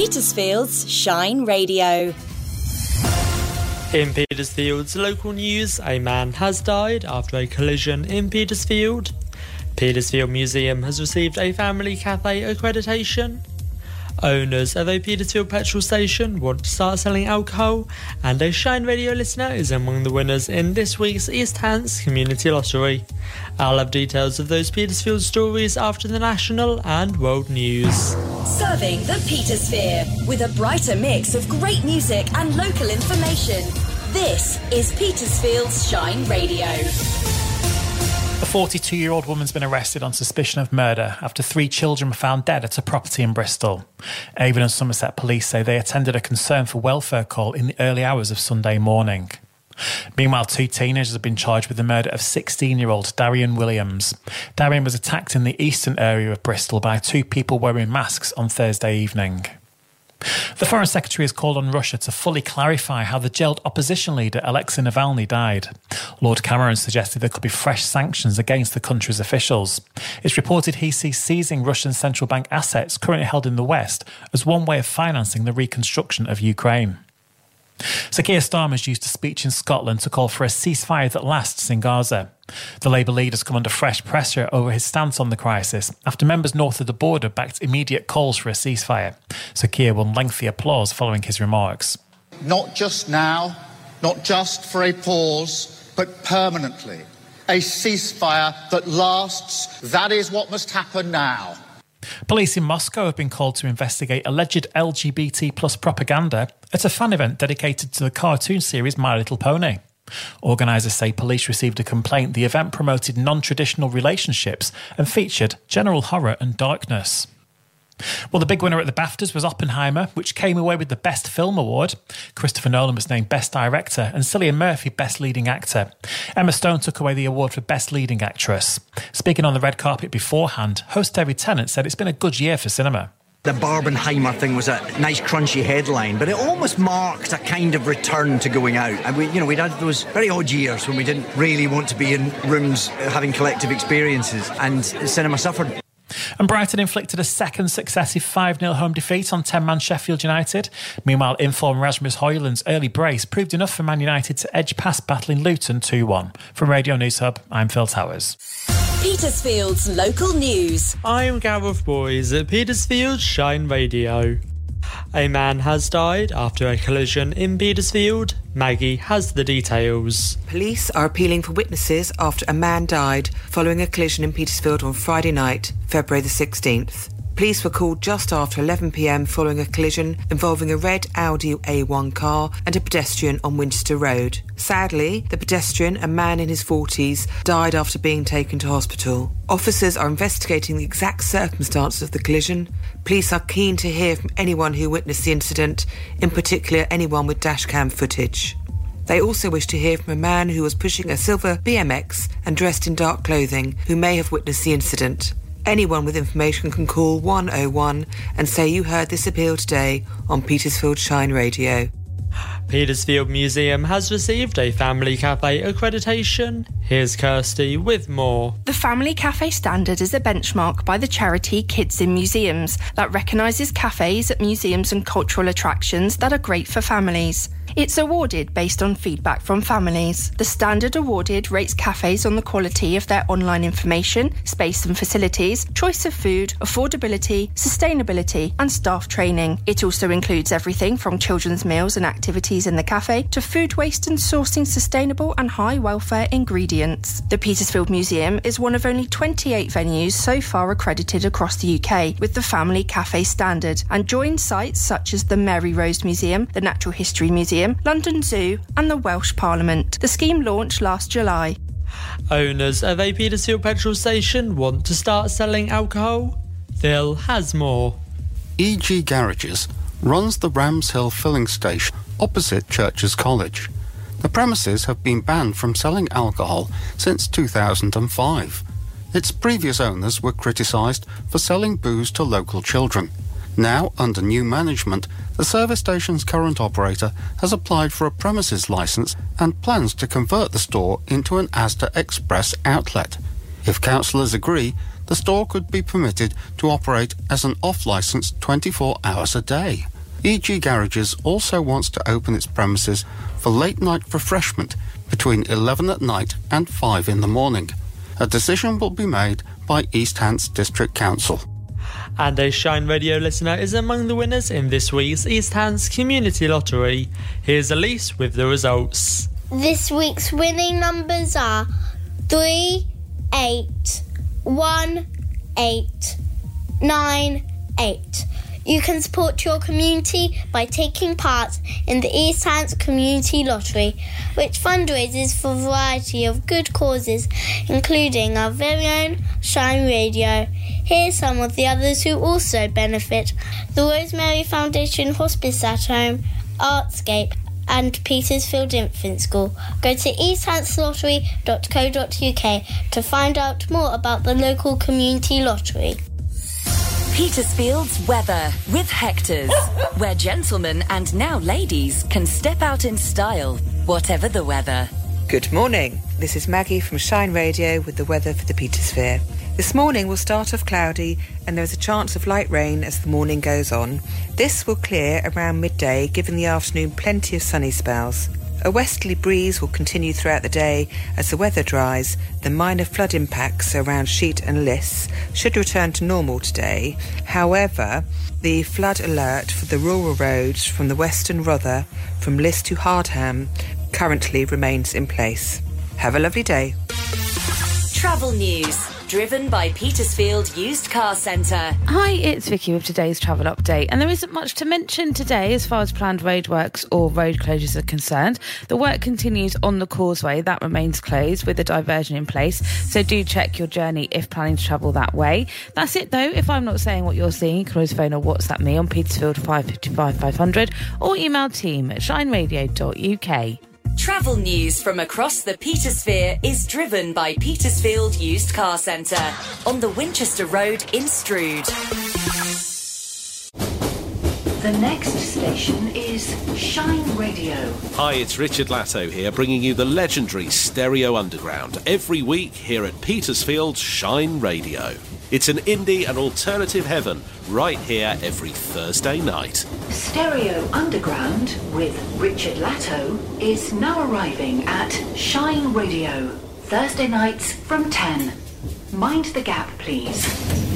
Petersfield's Shine Radio. In Petersfield's local news, a man has died after a collision in Petersfield. Petersfield Museum has received a family cafe accreditation. Owners of a Petersfield petrol station want to start selling alcohol, and a Shine Radio listener is among the winners in this week's East Hants Community Lottery. I'll have details of those Petersfield stories after the national and world news. Serving the Petersphere with a brighter mix of great music and local information. This is Petersfield's Shine Radio. A 42 year old woman's been arrested on suspicion of murder after three children were found dead at a property in Bristol. Avon and Somerset police say they attended a concern for welfare call in the early hours of Sunday morning. Meanwhile, two teenagers have been charged with the murder of 16 year old Darian Williams. Darian was attacked in the eastern area of Bristol by two people wearing masks on Thursday evening. The Foreign Secretary has called on Russia to fully clarify how the jailed opposition leader Alexei Navalny died. Lord Cameron suggested there could be fresh sanctions against the country's officials. It's reported he sees seizing Russian central bank assets currently held in the West as one way of financing the reconstruction of Ukraine. Sir Keir used a speech in Scotland to call for a ceasefire that lasts in Gaza. The Labour leader's come under fresh pressure over his stance on the crisis after members north of the border backed immediate calls for a ceasefire. Sir Keir won lengthy applause following his remarks. Not just now, not just for a pause, but permanently. A ceasefire that lasts. That is what must happen now. Police in Moscow have been called to investigate alleged LGBT plus propaganda at a fan event dedicated to the cartoon series My Little Pony. Organisers say police received a complaint the event promoted non traditional relationships and featured general horror and darkness. Well, the big winner at the BAFTAs was Oppenheimer, which came away with the Best Film Award. Christopher Nolan was named Best Director and Cillian Murphy Best Leading Actor. Emma Stone took away the award for Best Leading Actress. Speaking on the red carpet beforehand, host Terry Tennant said it's been a good year for cinema. The Barbenheimer thing was a nice crunchy headline, but it almost marked a kind of return to going out. And we, you know, we'd had those very odd years when we didn't really want to be in rooms having collective experiences, and cinema suffered. And Brighton inflicted a second successive 5 0 home defeat on 10 man Sheffield United. Meanwhile, informed Rasmus Hojlund's early brace proved enough for Man United to edge past battling Luton 2 1. From Radio News Hub, I'm Phil Towers. Petersfield's local news. I'm Gareth Boyes at Petersfield Shine Radio. A man has died after a collision in Petersfield. Maggie has the details. Police are appealing for witnesses after a man died following a collision in Petersfield on Friday night, February the 16th. Police were called just after 11pm following a collision involving a red Audi A1 car and a pedestrian on Winchester Road. Sadly, the pedestrian, a man in his 40s, died after being taken to hospital. Officers are investigating the exact circumstances of the collision. Police are keen to hear from anyone who witnessed the incident, in particular anyone with dashcam footage. They also wish to hear from a man who was pushing a silver BMX and dressed in dark clothing who may have witnessed the incident. Anyone with information can call 101 and say you heard this appeal today on Petersfield Shine Radio. Petersfield Museum has received a Family Cafe accreditation. Here's Kirsty with more. The Family Cafe Standard is a benchmark by the charity Kids in Museums that recognises cafes at museums and cultural attractions that are great for families. It's awarded based on feedback from families. The standard awarded rates cafes on the quality of their online information, space and facilities, choice of food, affordability, sustainability, and staff training. It also includes everything from children's meals and activities in the cafe to food waste and sourcing sustainable and high welfare ingredients. The Petersfield Museum is one of only 28 venues so far accredited across the UK with the Family Cafe standard and joins sites such as the Mary Rose Museum, the Natural History Museum, London Zoo, and the Welsh Parliament. The scheme launched last July. Owners of a Petersfield petrol station want to start selling alcohol? Phil has more. EG Garages runs the Rams Hill filling station opposite Churcher's College. The premises have been banned from selling alcohol since 2005. Its previous owners were criticised for selling booze to local children. Now, under new management, the service station's current operator has applied for a premises license and plans to convert the store into an Asda Express outlet. If councillors agree, the store could be permitted to operate as an off licence 24 hours a day. EG Garages also wants to open its premises for late night refreshment between 11 at night and 5 in the morning. A decision will be made by East Hants District Council. And a Shine Radio listener is among the winners in this week's East Hants Community Lottery. Here's Elise with the results. This week's winning numbers are 3, 8, 1, 8, 9, 8. You can support your community by taking part in the East Hants Community Lottery, which fundraises for a variety of good causes, including our very own Shine Radio. Here's some of the others who also benefit the Rosemary Foundation Hospice at Home, Artscape, and Petersfield Infant School. Go to easthantslottery.co.uk to find out more about the local community lottery. Petersfield's weather with Hector's, where gentlemen and now ladies can step out in style, whatever the weather. Good morning. This is Maggie from Shine Radio with the weather for the Petersphere. This morning will start off cloudy and there is a chance of light rain as the morning goes on. This will clear around midday, giving the afternoon plenty of sunny spells. A westerly breeze will continue throughout the day as the weather dries. The minor flood impacts around Sheet and Liss should return to normal today. However, the flood alert for the rural roads from the western Rother from Liss to Hardham currently remains in place. Have a lovely day. Travel news. Driven by Petersfield Used Car Centre. Hi, it's Vicky with today's travel update, and there isn't much to mention today as far as planned roadworks or road closures are concerned. The work continues on the causeway, that remains closed with a diversion in place, so do check your journey if planning to travel that way. That's it though, if I'm not saying what you're seeing, you can always phone or WhatsApp me on Petersfield 555 500 or email team at shineradio.uk. Travel news from across the Petersphere is driven by Petersfield Used Car Centre on the Winchester Road in Stroud. The next station is Shine Radio. Hi, it's Richard Latto here, bringing you the legendary Stereo Underground every week here at Petersfield Shine Radio. It's an indie and alternative heaven right here every Thursday night. Stereo Underground with Richard Latto is now arriving at Shine Radio, Thursday nights from 10. Mind the gap, please.